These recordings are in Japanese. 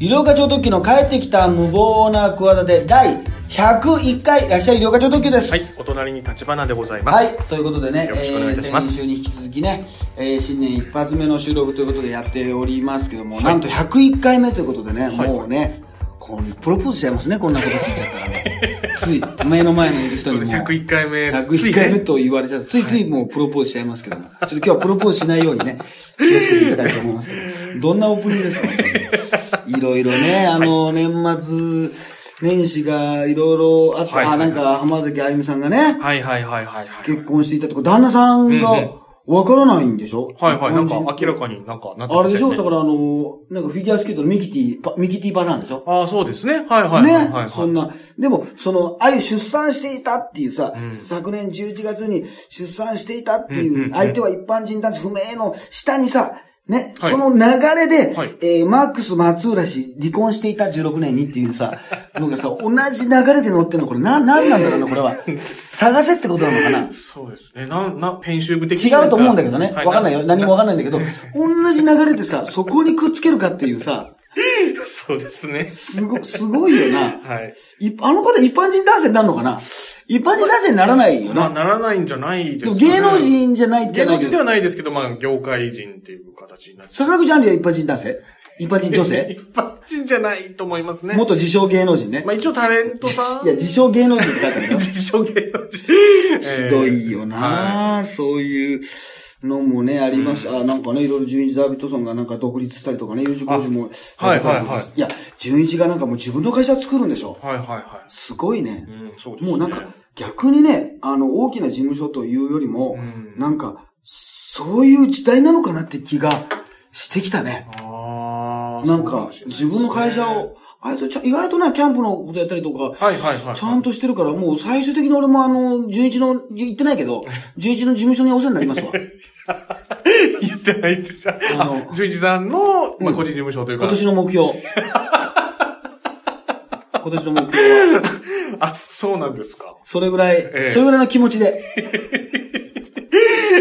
医療課長特急の帰ってきた無謀な企て第101回いらっしゃい医療課長特急です。はい、お隣に立花でございます。はい、ということでね、よろしくお願いいたします先週に引き続きね、えー新年一発目の収録ということでやっておりますけども、なんと101回目ということでね、もうね、こうプロポーズしちゃいますね、こんなこと聞いちゃったらね。つい、目の前にいる人にも。101回目。101回目と言われちゃう。と、ついついもうプロポーズしちゃいますけども、ちょっと今日はプロポーズしないようにね、気をつけていきたいと思いますけど、どんなオープニングですか、いろいろね、あの、年末、年始がいろいろあって、はいあ、なんか浜崎あゆみさんがね、はいはいはいはいはい。結婚していたとか、旦那さんうんうん。がわからないんでしょ？はいはい、なんか明らかになんかなってあれでしょ？ねだからあの、なんかフィギュアスケートのミキティ、パミキティパターンでしょ？ああ、そうですね。はいはいはいね、はいはい。そんな。でも、その、ああいう出産していたっていうさ、昨年11月に出産していたっていう、相手は一般人男性不明の下にさ、ね、はいその流れで、はいえーマックス松浦氏離婚していた16年にっていうさ、のがさ、同じ流れで乗ってるのこれな、なんなんだろうな、これは。探せってことなのかなそうですね。な、な、編集部的に違うと思うんだけどね。はわかんないよ。何もわかんないんだけど、同じ流れでさ、そこにくっつけるかっていうさ、そうですね。すご、すごいよな。はい。いあの方一般人男性になるのかな？一般人男性にならないよまあ、な。ならないんじゃないですかね芸能人じゃないって芸能人で。はないですけど、まあ、業界人っていう形になって。坂口ジャンリは一般人男性一般人女性 一般人じゃないと思いますね。元自称芸能人ねま。あ、一応タレントさん。いや、自称芸能人って書いてあるよ。自称芸能人。ひひどいよな、はそういうのもね、ありました。あなんかね、いろいろ純一ダービッドソンがなんか独立したりとかね、有事工事もはいはいはいいや、純一がなんかもう自分の会社作るんでしょいはいはい。すごいね。うん、そうですね。もうなんか、逆にね、あの、大きな事務所というよりも、うんなんか、そういう時代なのかなって気がしてきたね。ああ。なんか自分の会社を、あいつちゃん意外とな、キャンプのことやったりとか、はいはいはい。ちゃんとしてるから、もう最終的に俺もあの、純一の、言ってないけど、純一の事務所にお世話になりますわ。言ってないですよ。あのあ、純一さんの、まあ、うん個人事務所というか。今年の目標。今年の目標は、あ、そうなんですか。それぐらい、ええそれぐらいの気持ちで、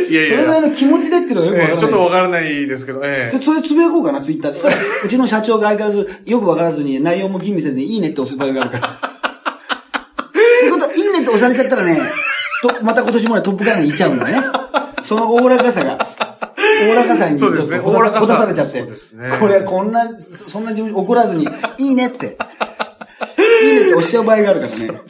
いやいそれぐらやいの気持ちでっていうのがよくわからないええですちょっとわからないですけど、ええでそれつぶやこうかな、ツイッターで。そしたら、うちの社長が相変わらず、よくわからずに内容も吟味せずに、いいねって押す場合があるから。ってことは、いいねって押されちゃったらね、と、また今年もね、トップガンに行っちゃうんだね。そのおおらかさが。おおらかさにちょっとそうですねほだされちゃって。これはこんな、そそんな自分怒らずに、いいねって。いいねって押しちゃう場合があるからね。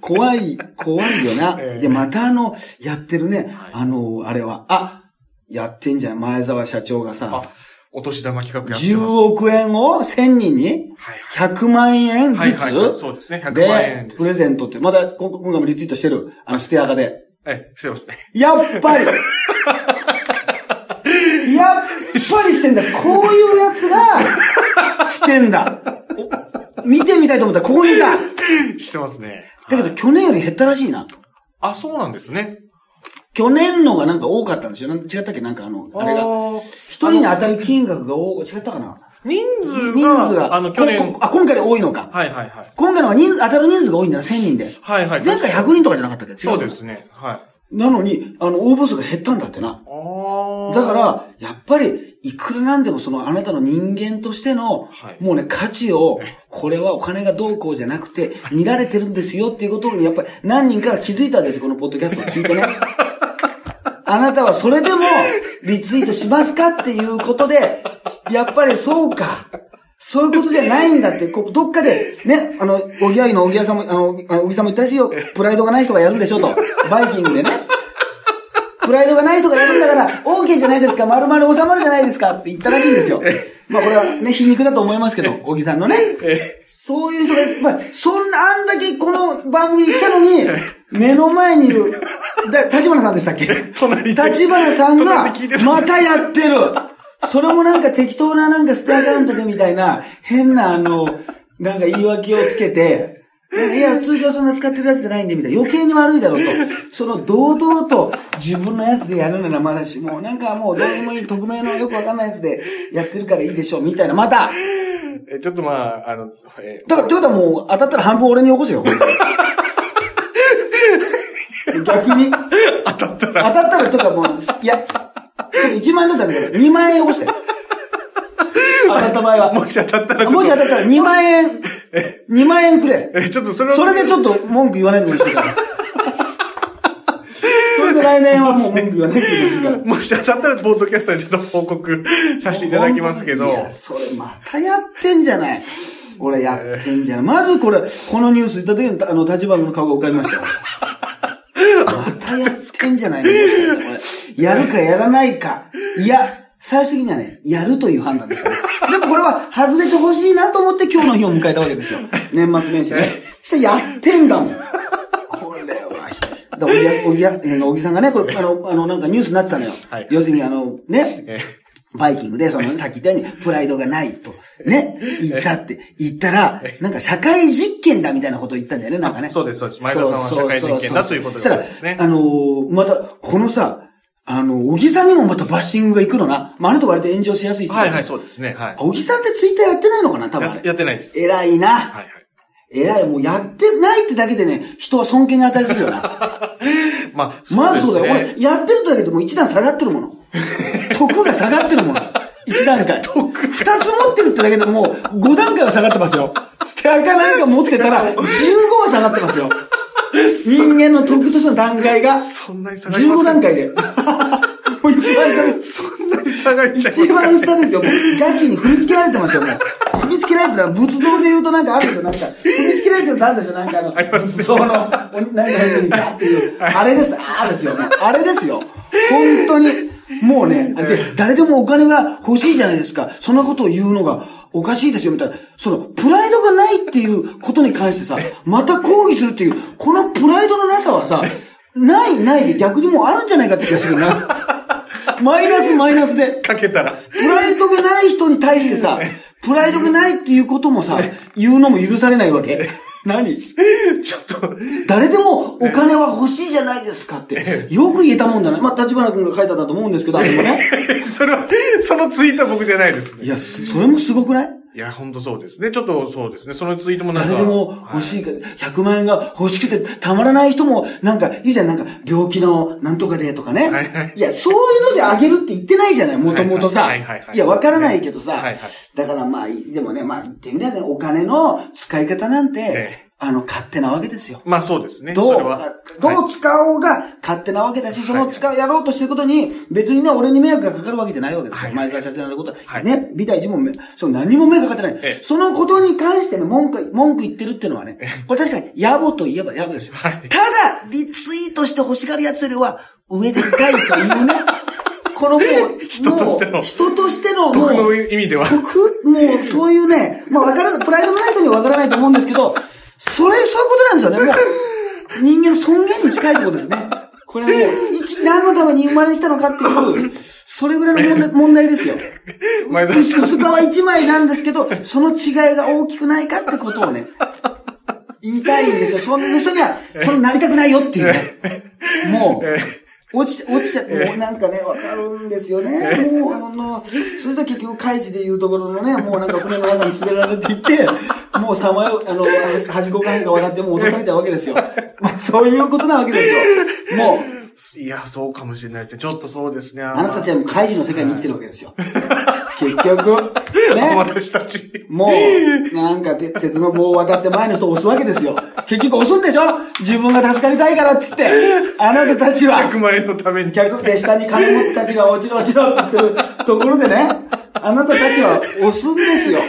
怖い、怖いよな。ええで、またあの、やってるね、あの、あれは、あ、やってんじゃん、前澤社長がさ。あ、お年玉企画やって10ます。億円を1000人に？はい100万円ずつ、はいはいはいそうですね100万円プレゼントって、まだこ今回もリツイートしてる、あの、ステアカで。ええ、してますね。やっぱり やっぱりしてんだ。こういうやつが、してんだ。お見てみたいと思ったらここにいた。だ してますね。けど去年より減ったらしいな。あ、そうなんですね。去年のがなんか多かったんですよ。なん違ったっけ？なんかあの、あれが。ー一人に当たる金額が多、違ったかな人数人が、数が、あの、去年、あ、今回で多いのか。はいはいはい。今回のは人当たる人数が多いんだな、1000人で。はいはい。前回100人とかじゃなかったっけ？違そうですね。はい。なのに、あの、応募数が減ったんだってな。ああ。だから、やっぱり、いくらなんでもそのあなたの人間としての、はいもうね、価値を、これはお金がどうこうじゃなくて、見られてるんですよっていうことに、やっぱり何人かが気づいたわけですよ、このポッドキャストを聞いてね。あなたはそれでも、リツイートしますかっていうことで、やっぱりそうか。そういうことじゃないんだって、こうどっかで、ね、あの、おぎやいのおぎやさんも、あの、あのおぎさんも言ったらしいよ。プライドがない人がやるんでしょと。バイキングでね。プライドがない人がやるんだから、OK じゃないですか、丸々収まるじゃないですかって言ったらしいんですよ。まあこれはね、皮肉だと思いますけど、小木さんのね。そういう人が、まあ、そんな、あんだけこの番組に来たのに、目の前にいる、だ、立花さんでしたっけ？隣で。立花さんがまたやってる。それもなんか適当ななんかスターアカウントでみたいな、変なあの、なんか言い訳をつけて、いや、通常そんな使ってるやつじゃないんで、みたいな。余計に悪いだろうと。その、堂々と自分のやつでやるならまだし、もうなんかもうどうでもいい匿名のよくわかんないやつでやってるからいいでしょう、みたいな。またえ、ちょっとまあ、あの、えだから、ってことはもう、当たったら半分俺に起こせよ。逆に？当たったら。当たったらとかもう、いや、ちょっと1万円だったんだけど、2万円起こして。当たった場合は。もし当たったらもし当たったら2万円、2万円くれ。え、ちょっとそれはそれでちょっと文句言わないでほしいから。それで来年はもう文句言わないでほしいから。もし当たったら、ポッドキャストにちょっと報告させていただきますけどい。や、それまたやってんじゃない。これやってんじゃない。まずこれ、このニュース言った時に、あの、立花の顔が浮かびましたよ。またやってんじゃないのもしかしたらこれ。やるかやらないか。いや、最終的にはね、やるという判断でしたね。でもこれは外れてほしいなと思って今日の日を迎えたわけですよ。年末年始ね。そしてやってんだもん。これは、だおぎや、おぎや、えーおぎさんがね、これ、あの、あの、なんかニュースになってたのよ。はい要するに、あの、ね、えバイキングで、その、さっき言ったように、プライドがないと、ね、言ったって、言ったら、なんか社会実験だみたいなことを言ったんだよね、なんかね。そうですそうです前田さんは社会実験だということでそしたらあのーまた、このさ、あの、小木さんにもまたバッシングが行くのな。まあ、あの人割と炎上しやすい人はいはい、そうですね。はい。小木さんってツイッターやってないのかな多分。ややってないです。偉いな。はいはい。偉い、もうやってないってだけでね、人は尊敬に値するよな。まあ、まずそうだよ。ですね俺、やってるだけでもう一段下がってるもの。得が下がってるもの。一段階。二つ持ってるってだけでもう五段階は下がってますよ。ステアカなんか持ってたら15は下がってますよ。人間の得としての段階がそんなに下がります15段階で。もう一番下です。そんなに下がりちゃいます一か番下ですよ。ガキに踏みつけられてますよ、もう。踏みつけられてたら、仏像で言うとなんかあるでしょ、なんか。踏みつけられてるとあるでしょ、なんかあの、ありますねその、なんかガッていう。あれです、あーですよ、あれですよ。本当に。もうね、で、誰でもお金が欲しいじゃないですか。そんなことを言うのがおかしいですよ、みたいな。その、プライドがないっていうことに関してさ、また抗議するっていう、このプライドのなさはさ、ない、ないで逆にもうあるんじゃないかって気がするな。マイナスマイナスで。かけたら。プライドがない人に対してさ、プライドがないっていうこともさ、言うのも許されないわけ。何？ちょっと、誰でもお金は欲しいじゃないですかって、よく言えたもんだな。まあ、立花君が書いたんだと思うんですけど、あれもね。それは、そのツイートは僕じゃないですね。いや、すそれもすごくない？いや、ほんとそうですね。ちょっとそうですね。そのツイートもなんか。誰でも欲しいか、100万円が欲しくてたまらない人も、なんか、いいじゃん、なんか、病気のなんとかでとかね。はいはいいや、そういうのであげるって言ってないじゃない、もともとさ。はいはいはいはいいや、わからないけどさ。はいはいだからまあ、いでもね、まあ言ってみればね、お金の使い方なんて、ええあの、勝手なわけですよ。まあそうですね。どそうどう使おうが勝手なわけだし、その使う、やろうとしてることに、別にね、俺に迷惑がかかるわけじゃないわけですよ。前川社長のことは。はいね、美大寺もめ、そう、何も迷惑かかってない。ええそのことに関してね、文句、文句言ってるっていうのはね、これ確かに、野暮といえば野暮ですよ。はいただ、リツイートして欲しがる奴よりは、上でいたいというね、このもう、人としての人としての、もう、意味では得、もう、そういうね、まあ、わからない、プライドのない人にはわからないと思うんですけど、それ、そういうことなんですよね、もう。人間の尊厳に近いところですね。これもう、生き、何のために生まれてきたのかっていう、それぐらいの問題問題ですよ。薄皮一枚なんですけど、その違いが大きくないかってことをね、言いたいんですよ。そんな人には、そんななりたくないよっていうね。もう、落ち、落ちちゃって、もうなんかね、わかるんですよね。もう、あの、それじゃ結局、海地でいうところのね、もうなんか船の中に連れられていって、もうさまよ、あの、端っこかなんか渡ってもう落とされちゃうわけですよ。まあそういうことなわけですよ。もう、いや、そうかもしれないですね。ちょっとそうですね。ああなたたちはもう怪事の世界に生きてるわけですよ。結局、ね。私たち。もう、なんかて鉄の棒を渡って前の人を押すわけですよ。結局押すんでしょ？自分が助かりたいからっつって。あなたたちは、100万円のために。客で下に金持ってたちが落ちろ落ちろって言ってるところでね、あなたたちは押すんですよ。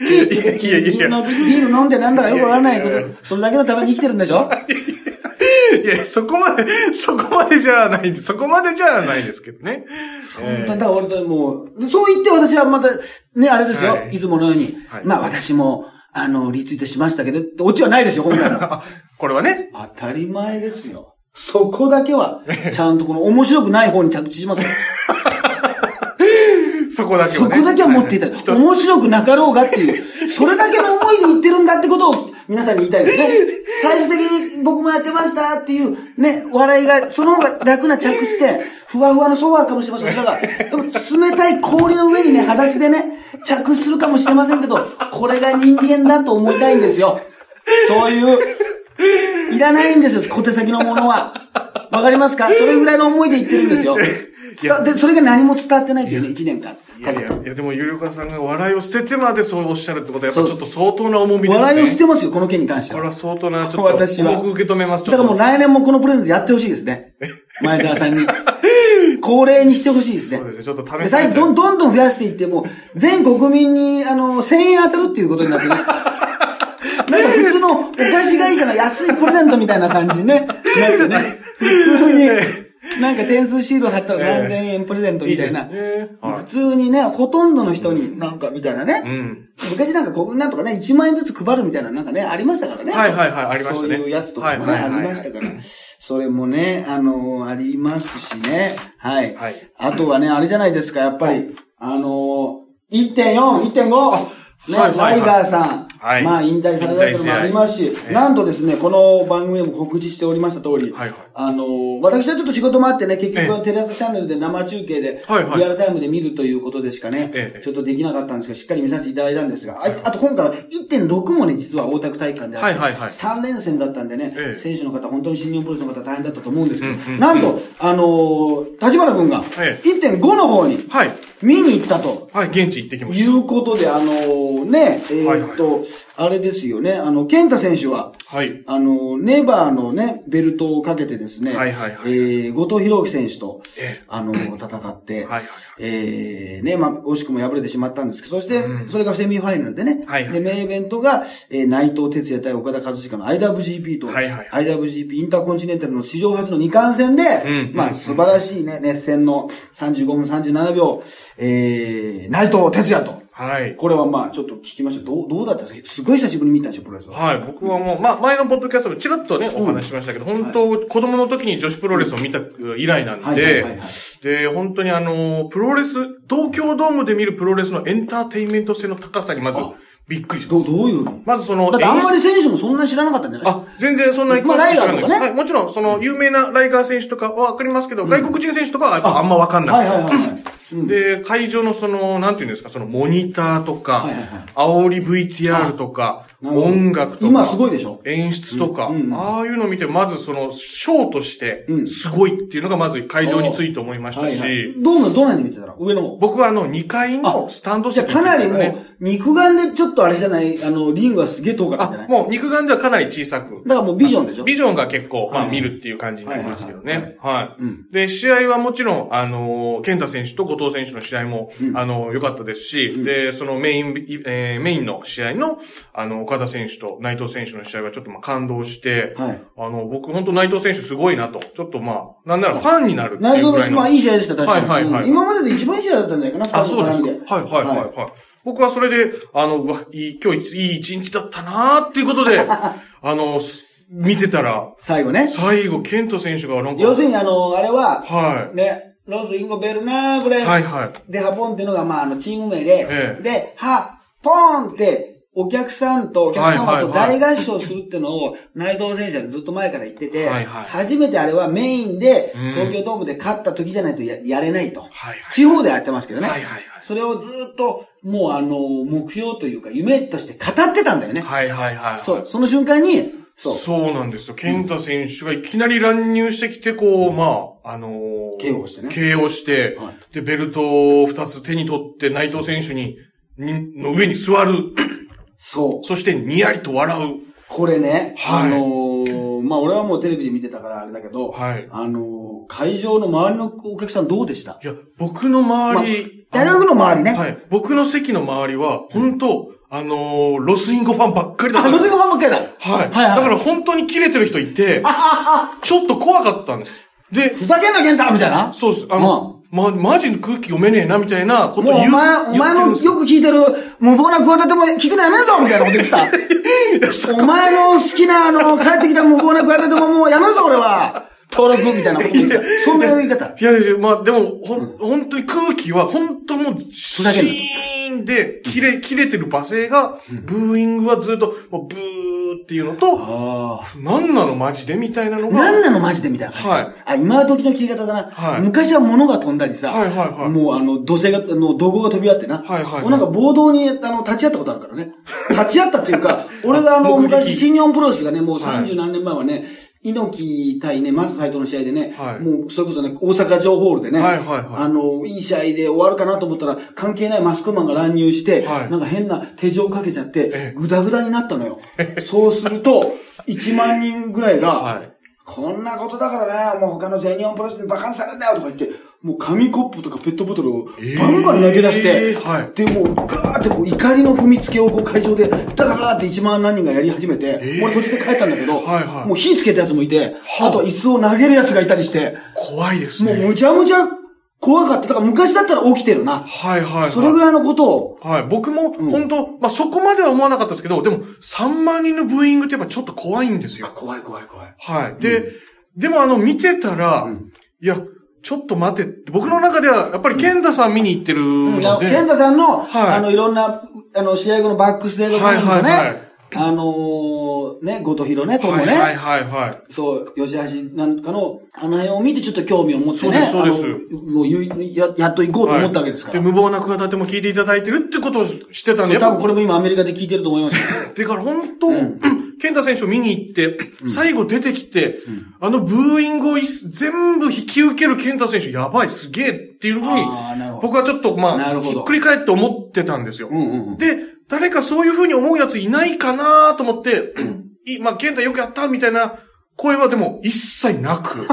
いやいやいやのビール飲んでなんだかよくわからないけど、それだけのために生きてるんでしょいや、そこまで、そこまでじゃないんで、そこまでじゃないですけどね。本当に、だから俺ともう、でそう言って私はまた、ね、あれですよ、はいい、つものように。はいまあ私も、あの、リツイートしましたけど、オチはないですよ、今回の。あ、これはね。当たり前ですよ。そこだけは、ちゃんとこの面白くない方に着地しますよ。そこだけそはね。こだけは持っていた面白くなかろうがっていう、それだけの思いで言ってるんだってことを皆さんに言いたいですね。最終的に僕もやってましたっていうね、笑いが、その方が楽な着地点、ふわふわのソファーかもしれません。それが、でも冷たい氷の上にね、裸足でね、着地するかもしれませんけど、これが人間だと思いたいんですよ。そういう、いらないんですよ、小手先のものは。わかりますか？それぐらいの思いで言ってるんですよ。で、それが何も伝わってないっていうね、一年間。いやいや、いやでも、ゆりおかさんが笑いを捨ててまでそうおっしゃるってことは、やっぱちょっと相当な重みですね。笑いを捨てますよ、この件に関しては。これは相当な、ちょっと、私は重く受け止めます。だからもう来年もこのプレゼントやってほしいですね。前澤さんに。恒例にしてほしいですね。そうですね、ちょっと試で最近どんどんどん増やしていって、もう、全国民に、あの、1000円当たるっていうことになってね。なんか普通のお菓子会社の安いプレゼントみたいな感じにね、なってね。普通に、なんか点数シール貼ったら何千円プレゼントみたいな。いいねはい普通にね、ほとんどの人になんかみたいなね。うん。昔なんかこう、なんとかね、1万円ずつ配るみたいななんかね、ありましたからね。はいはいはいありましたねそういうやつとかもね、ありましたから。それもね、あのありますしね。はい。はいあとはね、あれじゃないですか、やっぱり。あのー、1.4、1.5! ね、ライガーさん。はい。まあ、引退されたこともありますしなんとですね、この番組でも告知しておりました通り、はいはい。あのー、私はちょっと仕事もあってね、結え局テレ朝チャンネルで生中継で、はいはい。リアルタイムで見るということでしかね、ええ。ちょっとできなかったんですが、しっかり見させていただいたんですが、ああと今回は1.6もね、実は大田区体育館であって、はいはいはい。3連戦だったんでね、ええ。選手の方、本当に新日本プロレスの方大変だったと思うんですけど、うんうんうん。なんと、あのー、立花君が、え1.5の方にはい。見に行ったと。はい、現地行ってきまいしうことで、あのーね、えーっと、あれですよね、あの、健太選手は、た。はい。あの、ネバーのね、ベルトをかけてですね、はいはいはいえー、後藤弘樹選手と、ええ。あの、戦って、はいはいえー、ね、まあ、惜しくも敗れてしまったんですけど、そして、それがセミファイナルでね、はいはい。で、メインイベントが、えー、内藤哲也対岡田和親の IWGP と、はいはい IWGP インターコンチネンタルの史上初の2冠戦で、うん。まあ、素晴らしいね、熱戦の35分37秒、えー、内藤哲也と、はい。これはまあ、ちょっと聞きました。どう、どうだったんですか？すごい久しぶりに見たんですよ、プロレスは。はい、僕はもう、まあ、前のポッドキャストでちらっとね、お話ししましたけど、本当、子供の時に女子プロレスを見た以来なんで、で、本当にあの、プロレス、東京ドームで見るプロレスのエンターテインメント性の高さにまずあ、びっくりしまどう、す。どういうの？まずその、だってあんま演り選手もそんなに知らなかったんじゃない？あ、全然そんなにまあライガーとかね。知らないです。はい、もちろん、その、有名なライガー選手とかはわかりますけど、外国人選手とかはやっぱあんまわかんないはいはいはい。うん。で、会場のその、なんていうんですか、そのモニターとか、はいはいはい。煽り VTR とか、音楽とか、今すごいでしょ？演出とか、うんうん。ああいうのを見て、まずその、ショーとしてう、ん。すごいっていうのがまず会場について思いましたし、はいはい。どうも、どんなに見てたの上の方。僕はあの、2階のスタンドじゃあ席かなりもうね、肉眼でちょっとあれじゃない、あの、リングはすげえ遠かったんじゃなあ、いもう肉眼ではかなり小さく。だからもうビジョンでしょ？ビジョンが結構、まあはい見るっていう感じになりますけどはいね。はいうん。で、試合はもちろん、あのー、健太選手と後藤選手の試合も、うんあのー、良かったですし、で、そのメイン、えーメインの試合の、あの、岡田選手と内藤選手の試合はちょっとまあ感動して、はいあの、僕本当内藤選手すごいなと、ちょっとまあ、なんならファンになるって内いうぐらいの。臓まあいい試合でした、確かに。はいはいはいうん今までで一番いい試合だったんじゃないかな、あ、そうです二人か。はいはいはいはい。僕はそれで、あの、うわ、いい、今日いい一日だったなーっていうことで、あの、す見てたら、最後ね。最後、ケント選手がなんか、要するにあの、あれは、はい。ね、ロスインゴベルナーブレス。はいはい。で、ハポンっていうのが、まあ、あの、チーム名で、ええで、ハ、ポーンって、お客さんとお客様とはいはい大合唱するってのを、内藤選手はずっと前から言ってて、はいはい初めてあれはメインでうん、東京ドームで勝った時じゃないとややれないと。はいはい。地方でやってますけどね。はいはいはいそれをずっと、もうあの、目標というか、夢として語ってたんだよね。はいはいはい。そう、その瞬間に、そう、そうなんですよ。健太選手がいきなり乱入してきて、こう、まあ、あのー KO してね KO して、はいで、ベルトを二つ手に取って、内藤選手に、に、の上に座る。そう。そして、にやりと笑う。これね、はいあのーまあ、俺はもうテレビで見てたからあれだけど、はいあのー会場の周りのお客さんどうでした？いや、僕の周り、大学の周りね。はい。僕の席の周りは、本当あのーロスインゴファンばっかりだったあ、ロスインゴファンばっかりだ。はい。はいはいだから本当に切れてる人いて、ちょっと怖かったんです。で、ふざけんな、ケンタみたいな？そうです。あの、ま、マジの空気読めねえな、みたいなこと言う。もうお前、お前のよく聞いてる無謀な企ても聞くのやめんぞみたいなこと言ってさ。お前の好きな、あの、帰ってきた無謀な企てももうやめるぞ、俺は。登録みたいなこと言ってさ。そんな言い方。いやいや、まあ、でも、ほん、本当に空気は、本当もう、シざけんなンで、切れ、切れてる罵声が、ブーイングはずっと、もうブーっていうのと、ああ。なんなのマジでみたいなのが、何なのマジでみたいな感じ。はいあ、今時の切り方だな。はい昔は物が飛んだりさ。はいはいはいもうあの、土星が、あの、土偶が飛び合ってな。はいはいはいもうなんか暴動に、あの、立ち会ったことあるからね。立ち会ったっていうか、俺があの、昔、新日本プロレスがね、もう三十何年前はね、猪木対ね、マス斎藤の試合でね、はい。もう、それこそね、大阪城ホールでね、はいはいはい。あの、いい試合で終わるかなと思ったら、関係ないマスクマンが乱入して、はい。なんか変な手錠かけちゃってえ、グダグダになったのよ。そうすると、1万人ぐらいが、はい。こんなことだからね、もう他の全日本プロレスにバカにされんだよとか言って、もう紙コップとかペットボトルをバンバン投げ出して、えーはいで、もうガーってこう怒りの踏みつけをこう会場でダラダラって1万何人がやり始めて、えー俺途中で帰ったんだけど、はいはいもう火つけたやつもいて、はああと椅子を投げるやつがいたりして、怖いですもうね。むちゃむちゃ怖かった。だから昔だったら起きてるな。はいはいはい。それぐらいのことを、はい。僕も、うん本当まあ、そこまでは思わなかったですけど、でも、3万人のブーイングってやっぱちょっと怖いんですよ。怖い怖い怖い。はい。で、でもあの、見てたら、うんいや、ちょっと待てって、僕の中では、やっぱり、ケンタさん見に行ってるうん、ので、ケンタさんの、はい。あの、いろんな、あの、試合後のバックステージコメントね、はいはいはいあのーね、ゴトヒロね、トモね、はいはいはいはい。そう、吉橋なんかの、あの辺を見てちょっと興味を持ってね、そうですそうあのもうゆや、やっと行こうと思ったわけですから。はいで、無謀な企ても聞いていただいてるってことを知ってたんで、多分これも今アメリカで聞いてると思います。だから本当、うんケンタ選手を見に行って、最後出てきて、あのブーイングをい全部引き受けるケンタ選手やばい、すげえっていうふうに僕はちょっとまあ、ひっくり返って思ってたんですよ。うんうんうん。で、誰かそういうふうに思うやついないかなと思って、いまあ、ケンタよくやったみたいな声はでも一切なく、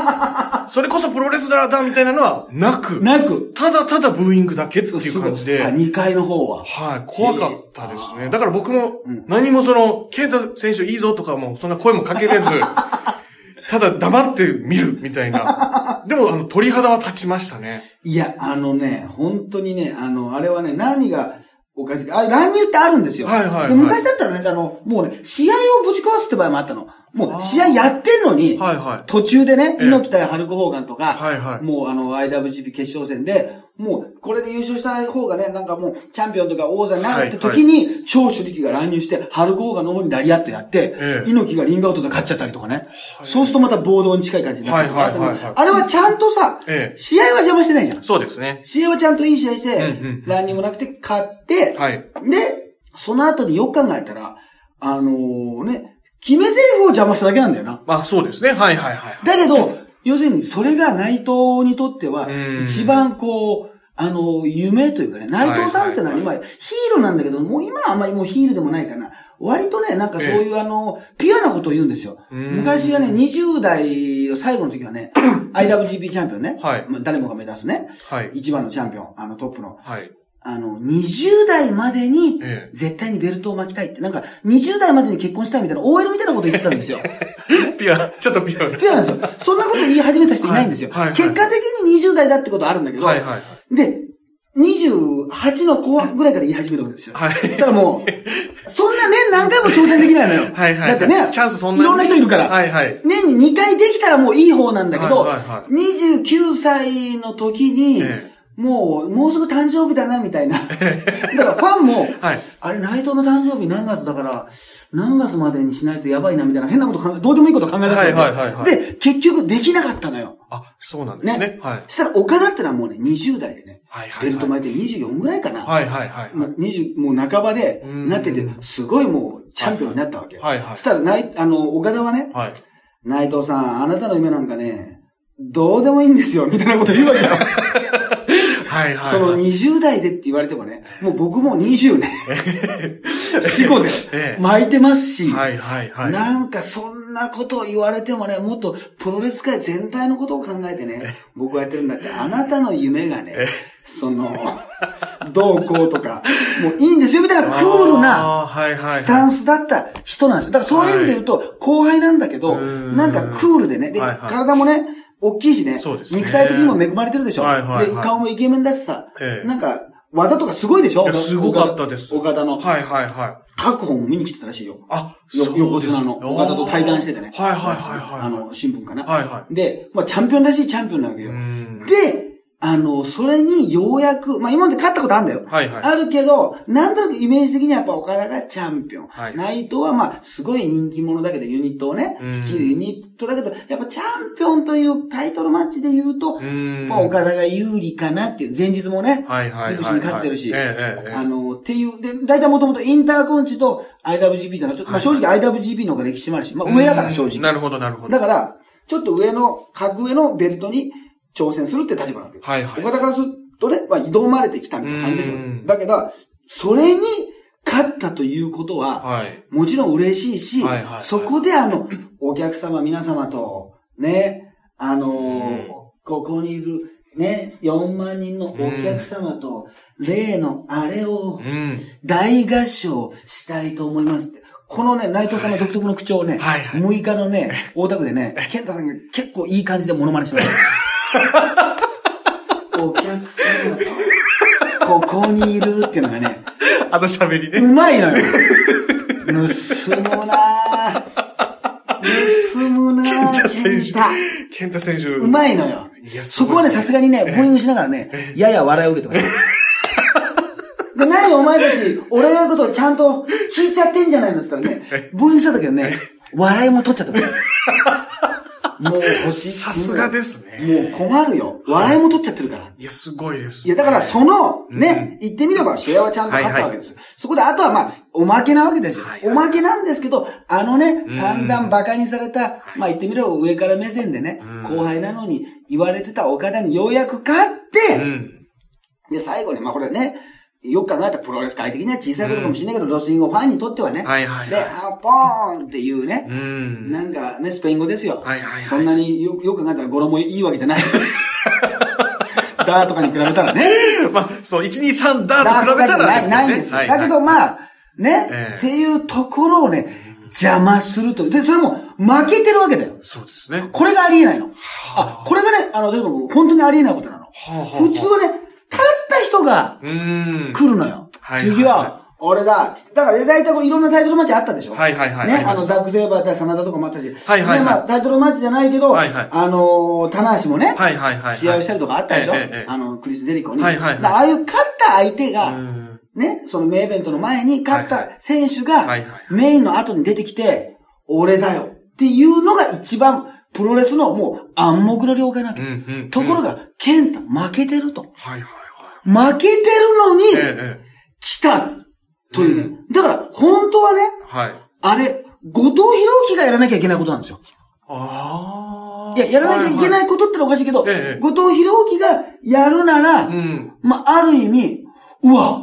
それこそプロレスラーだみたいなのはなく、なく、ただただブーイングだけっていう感じで、あ、2階の方は。はい、怖かったですね。だから僕もうん、何もその、ケンタ選手いいぞとかも、そんな声もかけれず、ただ黙って見るみたいな。でも、あの、鳥肌は立ちましたね。いや、あのね、本当にね、あの、あれはね、何がおかしいか、あ、乱入ってあるんですよ。はいはいはいで、昔だったらね、あの、もうね、試合をぶち壊すって場合もあったの。もう、試合やってんのに、はいはい。途中でね、ええ猪木対ハルク・ホーガンとか、はいはいもうあの、IWGP 決勝戦で、もう、これで優勝した方がね、なんかもう、チャンピオンとか王座になるって時に、超主力が乱入して、ハルク・ホーガンの方にラリアットやって、ええ猪木がリングアウトで勝っちゃったりとかね。そうするとまた暴動に近い感じになってあれはちゃんとさ、ええ試合は邪魔してないじゃん。そうですね。試合はちゃんといい試合して、うんうん乱入もなくて勝って、はい。で、その後でよく考えたら、あのね、決め台詞を邪魔しただけなんだよな。まあ、そうですね。はいはいはい。だけど、要するにそれが内藤にとってはうん、一番こう、あの、夢というかね、内藤さんってのは今、ヒールなんだけど、もう今はあんまりもうヒールでもないかな。割とね、なんかそういうあの、ピュアなことを言うんですよ。うん昔はね、20代の最後の時はね、IWGP チャンピオンね。はいまあ誰もが目指すね。はい。一番のチャンピオン、あのトップの。はい。あの、20代までにええ、絶対にベルトを巻きたいって、なんか、20代までに結婚したいみたいな OL みたいなこと言ってたんですよ。ピュア、ちょっとピュアな。ピュアなんですよ。そんなこと言い始めた人いないんですよ。はいはいはい結果的に20代だってことはあるんだけど、はいはいはい。で、28の後半ぐらいから言い始めるわけですよ。はいそしたらもう、そんな年何回も挑戦できないのよ。はいはい。だってね、チャンスそんなにいろんな人いるから。はいはい。年に2回できたらもういい方なんだけど、はいはいは29歳の時に、えもう、もうすぐ誕生日だな、みたいな。だからファンも、はいあれ、内藤の誕生日何月だから、何月までにしないとやばいな、みたいな変なこと考え、どうでもいいこと考え出したわけはいはいはいはいで、結局できなかったのよ。あ、そうなんですねね。。はい。そしたら岡田ってのはもうね、20代でね、はいはいはいベルト巻いて24ぐらいかな。はいはいはい。もう20、もう半ばでうんなってて、すごいもうチャンピオンになったわけ。はいはいそしたら、ない、あの、岡田はね、はい。内藤さん、あなたの夢なんかね、どうでもいいんですよ、みたいなこと言うわけよ。はいはい。その20代でって言われてもね、もう僕も20ね、死後でええ巻いてますし、はいはいはい。なんかそんなことを言われてもね、もっとプロレス界全体のことを考えてね、僕はやってるんだって、あなたの夢がね、その、どうこうとか、もういいんですよ、みたいなクールな。スタンスだった人なんですよ。だからそういう意味で言うと、後輩なんだけど、なんかクールでね、で、体もね、大きいしねそうですね肉体的にも恵まれてるでしょ。はいはいはいで、顔もイケメンだしさ、ええなんか、技とかすごいでしょ？すごかったです。岡田の。はいはいはい。各本も見に来てたらしいよ。あ、よ横綱の岡田と対談しててね。はいはいはいはい。あの、新聞かな。はいはいで、まあ、チャンピオンらしいチャンピオンなわけよ。うん。で、あの、それにようやく、まあ今まで勝ったことあるんだよ。はいはい。あるけど、なんとなくイメージ的にはやっぱ岡田がチャンピオン。はい内藤はまあ、すごい人気者だけど、ユニットをね、うん率いるユニットだけど、やっぱチャンピオンというタイトルマッチで言うと、うーん。まあ岡田が有利かなっていう、前日もね、はいはいはいはい。イブシに勝ってるしええええええあの、っていう、で、大体もともとインターコンチと IWGP っていうのは、ちょっと、まあ正直 IWGP の方が歴史もあるし、まあ上だから正直。うんなるほどなるほど。だから、ちょっと上の、格上のベルトに挑戦するって立場なわけよ。はいはい。岡田からするとね、まあ、挑まれてきたみたいな感じですようん。だけど、それに勝ったということは、はい。もちろん嬉しいし、はいはいはいそこであの、お客様皆様と、ね、あのーうんここにいる、ね、4万人のお客様と、例のあれをうん。大合唱したいと思いますって。このね、内藤さんの独特の口調をね、はいはい6日のね、大田区でね、健太さんが結構いい感じでモノマネしました。お客様と、ここにいるっていうのがね、あの喋りうね。まいのよ。盗むなぁ。盗むなぁ、選手健太。。健太選手。うまいのよ。そこはね、さすがにね、ブーイングしながらね、やや笑いを受けてました。で、何お前たち、俺が言うことをちゃんと聞いちゃってんじゃないのって言ったらね、ブーイングした時はね、笑いも取っちゃってました。もう欲しい。さすがですね。もう困るよ。笑いも取っちゃってるから。いや、すごいです。いや、だから、その、ね、言ってみれば、シェアはちゃんと勝ったわけです。そこで、あとはまあ、おまけなわけですよはい。おまけなんですけど、あのね、散々馬鹿にされた、まあ言ってみれば上から目線でね、後輩なのに言われてた岡田にようやく勝って、うん。で、最後に、まあこれね、よく考えたらプロレス界的には小さいことかもしれないけど、ロスインゴファンにとってはね、はいはいはいで、ハポーンっていうねう、ん。なんかね、スペイン語ですよ。はいはいはいそんなによく、よく考えたら語呂もいいわけじゃない。ダーとかに比べたらね。まあ、そう、1、2、3ダダーと比べたらない、ないんですよ。だけどまあ、ね、ええっていうところをね、邪魔すると。で、それも負けてるわけだよ。そうですね。これがありえないの。あ、これがね、あの、でも本当にありえないことなの。はあはあはあ普通はね、勝った人がうーん。来るのよ。はい次は、俺だ。だから、大体こういろんなタイトルマッチあったでしょはいはいはいあね、あの、ザック・セイバー対真田とかもあったし。はいはいはいね、まあ、タイトルマッチじゃないけど、はいはいあのー、棚橋もね、はいはいはい。試合をしたりとかあったでしょ、えあの、クリス・ゼリコに。はいはいはいああいう勝った相手が、うんね、そのメイベントの前に勝った選手がメインの後に出てきて、俺だよっていうのが一番、プロレスのもう暗黙の了解なわけ。うんうん。ところが、ケンタ負けてると。はいはい負けてるのに、はい。ええ、え来たというね。だから、本当はね、え。はい。あれ、後藤弘樹がやらなきゃいけないことなんですよ。ああ。いや、やらなきゃいけい。ないことってのはおかしいけど、ええ後藤弘樹がやるなら、うん。まあ、ある意味、うわ、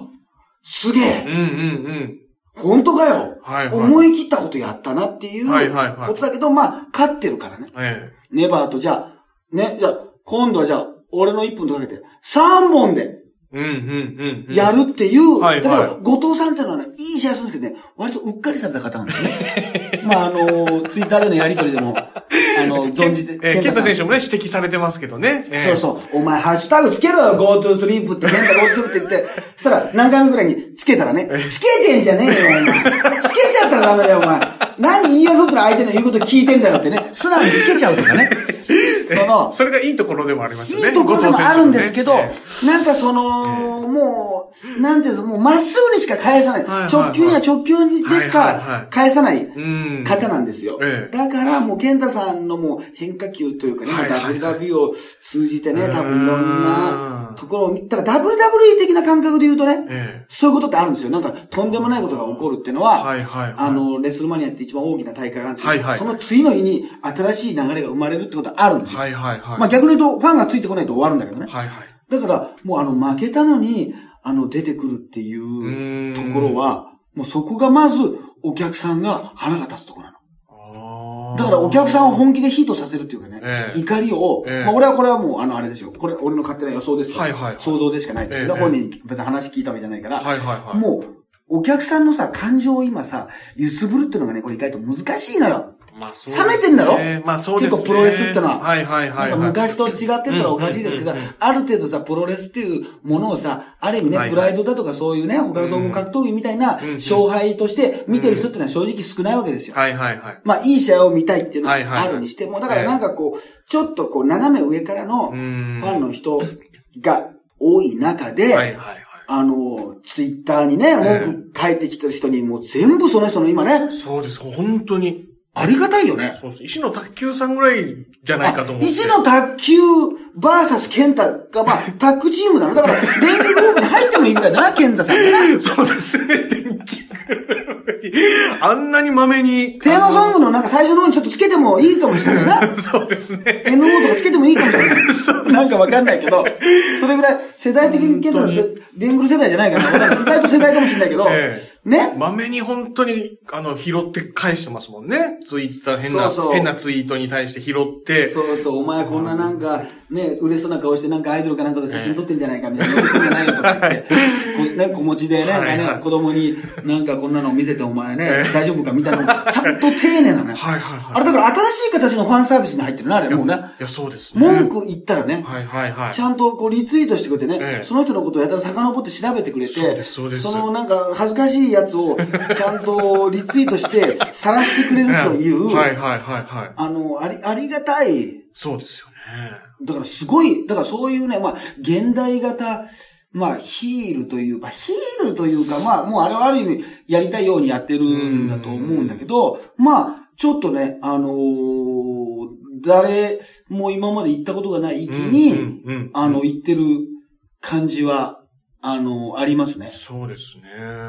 すげえうんうんうん。本当かよ、はいはい思い切ったことやったなっていうはいはいはいことだけど、まあ、勝ってるからね。えネバーとじゃあ、ね、じゃあ、今度はじゃあ、俺の1分とかけて、3本でえ。うんうんうん。やるっていう、はいはいだから、後藤さんってのはね、いい試合するんですけどね、割とうっかりされた方なんですね。まあ、あの、ツイッターでのやりとりでも、あの、存じて、えー、ケンタ健選手もね、指摘されてますけどね。えーそうそう。お前、ハッシュタグつけろよ、GoTo sleep って、変な GoTo sleep って言って、そしたら何回目くらいにつけたらね、つけてんじゃねえよ、お前。つけちゃったらダメだよ、お前。何言い争ったら相手の言うこと聞いてんだよってね、素直につけちゃうとかね。その、それがいいところでもありますよね。いいところでもあるんですけど、後藤選なんかその、もう、なんていうの、もうまっすぐにしか返さない。直球には直球でしか返さない。方なんですよ。ええ。だからもう、健太さんのもう変化球というかね、WW を通じてね、多分いろんうなんところを見、だから WWE 的な感覚で言うとね、えそういうことってあるんですよ。なんか、とんでもないことが起こるっていうのは、あの、レスルマニアって一番大きな大会があるんですけど、その次の日に新しい流れが生まれるってことはあるんですえ。よ。はいはいはい。まあ逆に言うと、ファンがついてこないと終わるんだけどね。はいはい。だから、もうあの、負けたのに、あの、出てくるっていーうんところは、もうそこがまず、お客さんが腹が立つところなの。だからお客さんを本気でヒートさせるっていうかね、ええ怒りを、ええまあ俺はこれはもうあのあれですよ。これ俺の勝手な予想ですよ。はいはい想像でしかないですよ。ええ本人別に話聞いたわけじゃないから、はいはいはい。もう、お客さんのさ、感情を今さ、揺すぶるっていうのがね、これ意外と難しいのよ。まあそうね冷めてんだろ？まあそうですね。結構プロレスってのははいはいはいはい。昔と違ってたらおかしいですけど、うんうんうんうんある程度さ、プロレスっていうものをさ、ある意味ね、はいはいプライドだとかそういうね、他の総合格闘技みたいなうん勝敗として見てる人ってのは正直少ないわけですよ。はいはいはい。まあ、いい試合を見たいっていうのはあるにしても、だからなんかこう、ちょっとこう、斜め上からのファンの人が多い中で、はいはいはい。あの、ツイッターにね、文句書いてきてる人にもう全部その人の今ね、そうです。本当に。ありがたいよね。そうです。石の卓球さんぐらいじゃないかと思って。石の卓球バーサスケンタが、まあ、タッグチームなの。だから、電気グループに入ってもいいぐらいだな、ケンタさん。そうですね。電気グループにあんなにまめに。テーマソングのなんか最初の方にちょっとつけてもいいかもしれないな。そうですね。NO とかつけてもいいかもしれない。なんかわかんないけど、それぐらい世代的にケンタさんって、デングル世代じゃないかな。わかんない意外と世代かもしれないけど、えね。まめに本当に、あの、拾って返してますもんね。ツイッター、変な、そうそう変なツイートに対して拾って。そうそう、お前こんななんか、ね、嬉しそうな顔してなんかアイドルかなんかで写真撮ってんじゃないかみたいな、撮ってんじゃないよとか言って、こうね、子持ちでね、はいはい子供になんかこんなのを見せてお前ねえ、え大丈夫かみたいなの、ちゃんと丁寧なね。はいはいはい。あれだから新しい形のファンサービスに入ってるな、あれもうね。いや、そうですね。文句言ったらね、はいはいはい。ちゃんとこうリツイートしてくれてね、ええその人のことをやたら遡って調べてくれて、そうですそうですのなんか恥ずかしいやつをちゃんとリツイートして晒してくれるという、はいはいはいはい。あの、あり、ありがたい、そうですよね。だからすごい、だからそういうね、まあ、現代型、まあ、ヒールというか、ヒールというか、まあ、もうあれはある意味、やりたいようにやってるんだと思うんだけど、まあ、ちょっとね、あのー誰も今まで行ったことがない域に、あの、行ってる感じは、あの、ありますね。そうですね。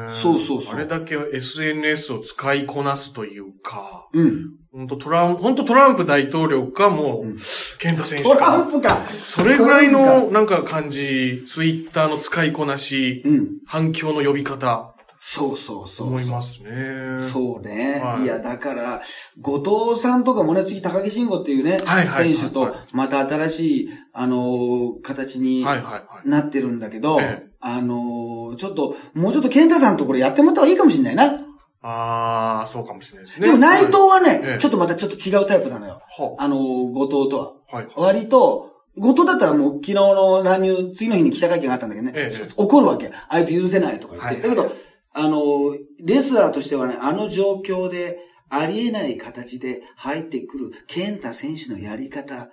そうそうそうあれだけ SNS を使いこなすというか、うん。本当トランプ、本当トランプ大統領かもう、うんケンタ選手トラかン。プかそれぐらいのなんか感じ、ツイッターの使いこなし、うん。反響の呼び方、そうそうそう。思いますね。そうね。はいい、や、だから、後藤さんとかもね、次高木慎吾っていうね、はいはいはい選手と、また新しい、あのー形にはいはいはい。なってるんだけど、ええあのーちょっと、もうちょっと健太さんとこれやってもらった方がいいかもしれないな。あー、そうかもしれないですね。でも内藤はね、ええちょっとまたちょっと違うタイプなのよ。はあのー後藤とは。はい。割と、後藤だったらもう昨日の乱入、次の日に記者会見があったんだけどね、ええ怒るわけ。あいつ許せないとか言って。はいだけど、あの、レスラーとしてはね、あの状況で、ありえない形で入ってくる健太選手のやり方、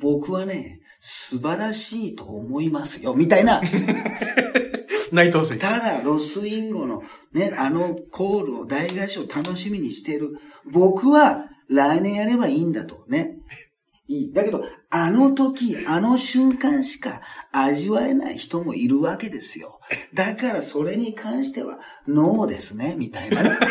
僕はね、素晴らしいと思いますよ、みたいな。内藤選手。ただ、ロスインゴのね、あのコールを大合唱楽しみにしてる。僕は来年やればいいんだとね。いい。だけど、あの時、あの瞬間しか味わえない人もいるわけですよ。だからそれに関しては、ノーですね、みたいなね。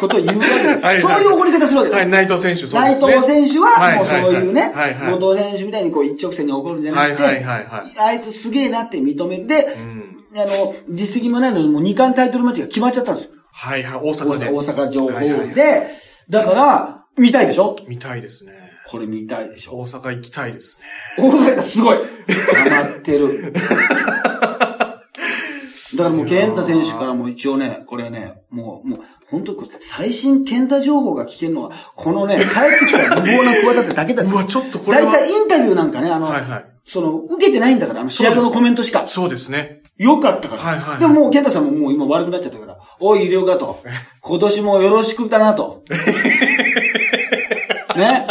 ことを言うわけですそういう怒り方するわけですはい、内藤選手、そうで内すね。藤選手は、もうそういうねはいはい、後藤選手みたいにこう一直線に怒るんじゃなくて、はいはいはいはいあいつすげえなって認める。で、うん。あの、実績もないのにもう2冠タイトルマッチが決まっちゃったんですよ。はいはい、大大阪で。阪大阪情報はいはいはいで。だから、見たいでしょ？見たいですね。これ見たいでしょ大阪行きたいですね。大阪すごいハマってる。だからもう、健太選手からも一応ね、これね、もう、もう、本当にこれ最新健太情報が聞けるのは、このね、帰ってきた無謀な企てだけだうわ、ちょっとこれは。だいたいインタビューなんかね、あの、はいはい。その、受けてないんだから、あの、試合後のコメントしか。そうですね。よかったから。はいはいはいでももう、健太さんももう今悪くなっちゃったから、おい、医療がと。今年もよろしくだなと。ね。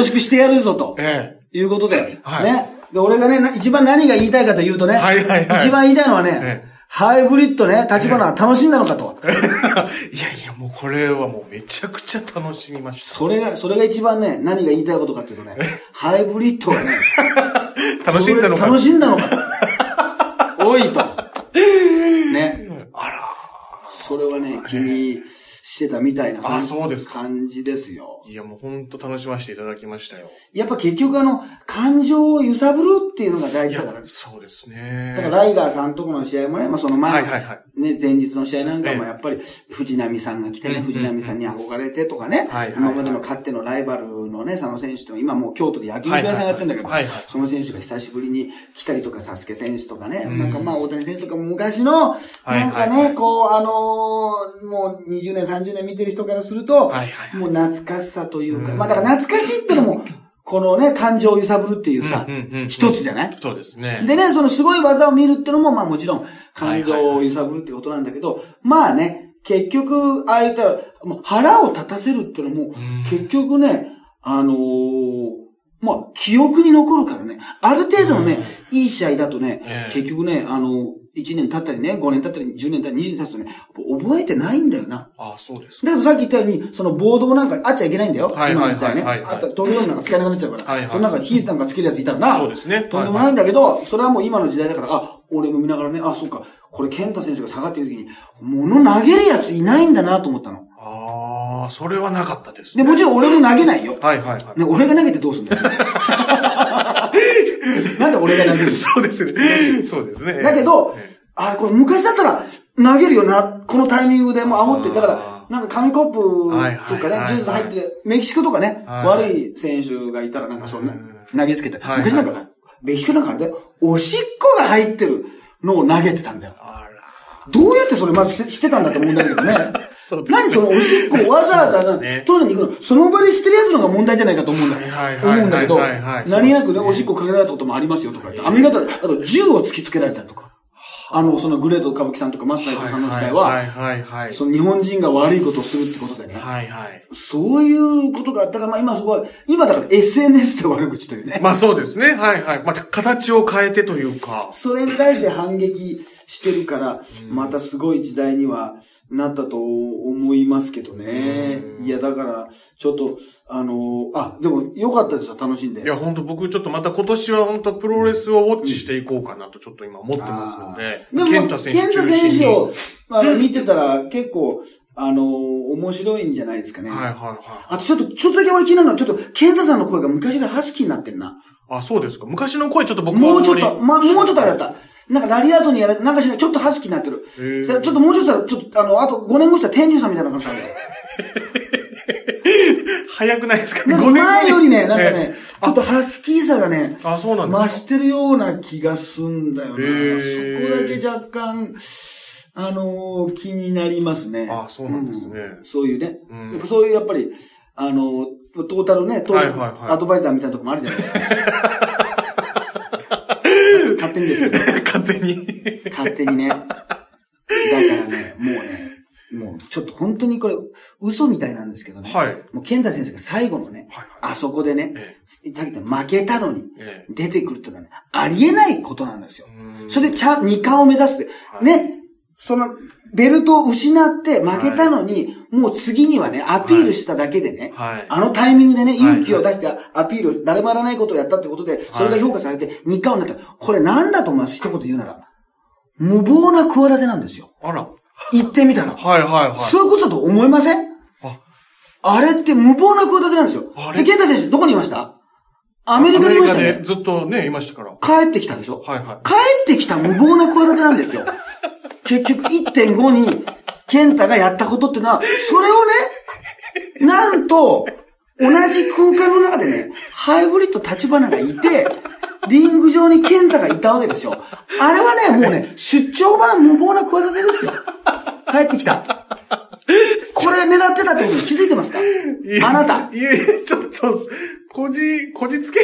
よろしくしてやるぞと。えいうことで。はいね。で、俺がね、な一番何が言いたいかというとね。はいはいはい一番言いたいのはね、ええハイブリッドね、立花は楽しんだのかと。え。いやいや、もうこれはもうめちゃくちゃ楽しみましそれが、それが一番ね、何が言いたいことかっていうとね、ハイブリッドがね、た。楽しんだのか。楽しんだのかと。おいと。ね。あら。それはね、気にしてたみたいなあそうですか感じですよ。いや、もうほんと楽しませていただきましたよ。やっぱ結局あの、感情を揺さぶるっていうのが大事だから。、そうですね。だからライガーさんとこの試合もね、まあその前の、はいはいはい。ね、前日の試合なんかもええやっぱり藤波さんが来てね、うん藤波さんに憧れてとかね、はいはい今までの勝手のライバルのね、佐野選手と今もう京都で野球部屋さんやってんだけど、はいはい。はいその選手が久しぶりに来たりとか、サスケ選手とかね、うん。なんかまあ大谷選手とかも昔の、はいなんかね、はいはいこう、あのーもう20年、30年見てる人からすると、はいはいはい。もう懐かしさというか、うん。まあだから懐かしいってのも、このね、感情を揺さぶるっていうさ、うんうんうんうん。一つじゃない？そうですね。でね、そのすごい技を見るってのも、まあもちろん、感情を揺さぶるってことなんだけど、まあね、結局、ああ言ったら、もう腹を立たせるってのも、ん。結局ね、あのーまあ、記憶に残るからね。ある程度のね、いい試合だとね、ええ結局ね、あの、1年経ったりね、5年経ったり、10年経ったり、20年経つとね、覚えてないんだよな。あ、そうです。だけどさっき言ったように、そのボードなんかあっちゃいけないんだよ。はい今の時代ね。はいはいはいあった、飛び道具なんか使えなくなっちゃうから。はいはいその中に火なんかつけるやついたらな。そうですねとんでもないんだけど、それはもう今の時代だから、あ、俺も見ながらね、あ、そっか、これ健太選手が下がってる時に、物投げるやついないんだなと思ったの。ああ、それはなかったですで、ね。もちろん俺も投げないよ。はいはいはい。ね、俺が投げてどうすんだよ。なんで俺が投げる そうですね。そうですね。だけどええ、あ、これ昔だったら投げるよな、このタイミングでもう煽って、だからあ、なんか紙コップはいとかねジュース入ってて、メキシコとかね、はい悪い選手がいたらなんかそんなうん、投げつけて。はい昔なんか、メキシコなんかあれだよ、おしっこが入ってるのを投げてたんだよ。どうやってそれまずししてたんだって問題だけどね。そうですね何そのおしっこをわざわざねトイレに行くの、その場でしてるやつのが問題じゃないかと思うんだ思うんだけど何気なくね、おしっこかけられたこともありますよとか言って、アメリカだと、あと銃を突きつけられたりとか。あの、そのグレート歌舞伎さんとかマスターさんの時代はいは、はいはい。その日本人が悪いことをするってことでね。はいはい。そういうことがあったから、まあ今そこは、今だから SNS で悪口というね。まあそうですね。はいはい。また形を変えてというか。それに対して反撃してるから、またすごい時代にはなったと思いますけどね。いや、だから、ちょっと、あの、あ、でも良かったですよ、楽しんで。いや、本当僕ちょっとまた今年は本当プロレスをウォッチしていこうかなとちょっと今思ってますので。でも、健太選手。選手を、あの、見てたら結構、あの、面白いんじゃないですかね。はいはいはい。あとちょっと、ちょっとだけ俺気になるのは、ちょっと、健太さんの声が昔よりハスキーになってんな。あ、そうですか。昔の声ちょっと僕はもうちょっと、まりま、もうちょっとあれだった。なんかラリアートにやられて、なんかしない、ちょっとハスキーになってる。ちょっともうちょっとちょっと、あの、あと5年後したら天竜さんみたいな感じなんだよ。早くないですか？なんか5年前よりね、なんかねえ、ちょっとハスキーさがね、あ、そうなんですか？増してるような気がすんだよへーな。そこだけ若干、あのー気になりますね。あそうなんですねうんそういうね。うんやっぱそういう、やっぱり、あのートータルね、トータルアドバイザーみたいなとこもあるじゃないですか。勝手にですけど。勝手に。勝手にね。だからね、もうね、もうちょっと本当にこれ、嘘みたいなんですけどね。はい。もう健太先生が最後のね、はいあそこでね、えさっき言った負けたのにえ出てくるっていうのはね、ありえないことなんですよ。うんそれでちゃん、二冠を目指す。はいね、その、ベルトを失って負けたのに、もう次にはね、アピールしただけでね、はいあのタイミングでね、はい勇気を出してアピール、誰もやらないことをやったってことで、それが評価されて二冠になった。これなんだと思います一言言うなら。無謀な企てなんですよ。あら。言ってみたら。はいはいはい。そういうことだと思いません？ああれって無謀な企てなんですよ。あれ？で、健太選手どこにいました？アメリカにいましたねずっとね、いましたから。帰ってきたでしょ？はいはい。帰ってきた無謀な企てなんですよ。結局1.5に、健太がやったことっていうのは、それをね、なんと、同じ空間の中でね、ハイブリッド立花がいて、リング上に健太がいたわけですよ。あれはね、もうね、出張版無謀な企てですよ。帰ってきた。これ狙ってたってことに気づいてますか？あなた。いえちょっと、こじ、こじつけ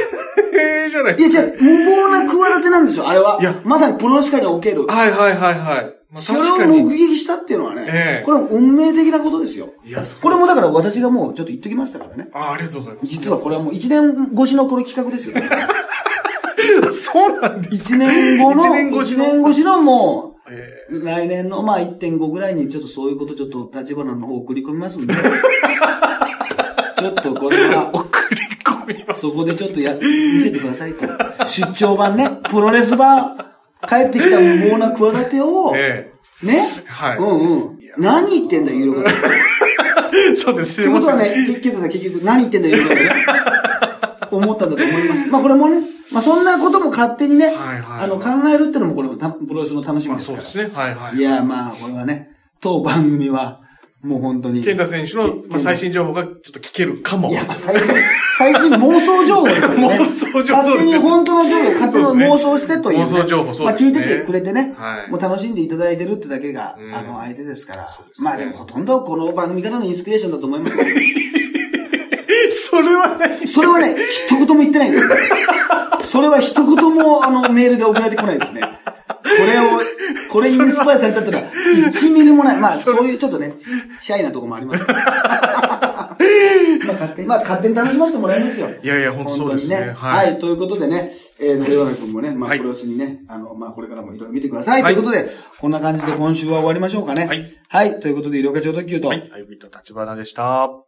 じゃないいや、違う、無謀な企てなんですよ、あれはいや。まさにプロレス界における。はいはいはいはい。まあ、それを目に。撃したっていうのはね、ええこれは運命的なことですよ。いや、これもだから私がもうちょっと言っときましたからね。あ、ありがとうございます。実はこれはもう一年越しのこれ企画ですよ。そうなんです。一年後の、一年越しの一年越しのもえう、来年のまあ1.5ぐらいにちょっとそういうことちょっと立花の方送り込みますんで。ちょっとこれは、ー、送り込みます。そこでちょっとや、見せてくださいと。出張版ね、プロレス版、帰ってきた無謀な企てを、えね、はいうんうん。何言ってんだ、有料化っそうです。ってことはね、結局さ、結局何言ってんだよ、言うからね。思ったんだと思います。まあこれもね、まあそんなことも勝手にね、はいはいあの考えるってのもこれもたプロレスの楽しみまあですから。そうですね。はいはい。いや、まあこれはね、当番組は、もう本当に。健太選手の、まあ、最新情報がちょっと聞けるかも。いや、最近、最近妄想情報ですよね。妄想情報勝手に本当の情報、勝手に妄想してという、ね。妄想情報そうまあですね聞いててくれてね、はいもう楽しんでいただいてるってだけが、うんあの、相手ですから。ねまあでもほとんどこの番組からのインスピレーションだと思います。それはね、それはね、一言も言ってないんです。それは一言も、あの、メールで送られてこないですね。これを、これにインスパイアされたってのは、1ミリもない。まあ、そういうちょっとね、シャイなとこもあります。まあ、勝手に、まあ勝手に楽しませてもらいますよ。いやいや、本当そうですね。は。はいい。ということでね、えー、レオナ君もね、まあ、はいプロレスにね、あの、まあ、これからもいろいろ見てください。はいということで、こんな感じで今週は終わりましょうかね。はい。はい。ということで、医療課長特急と、はい。ハイブリッド立花でした。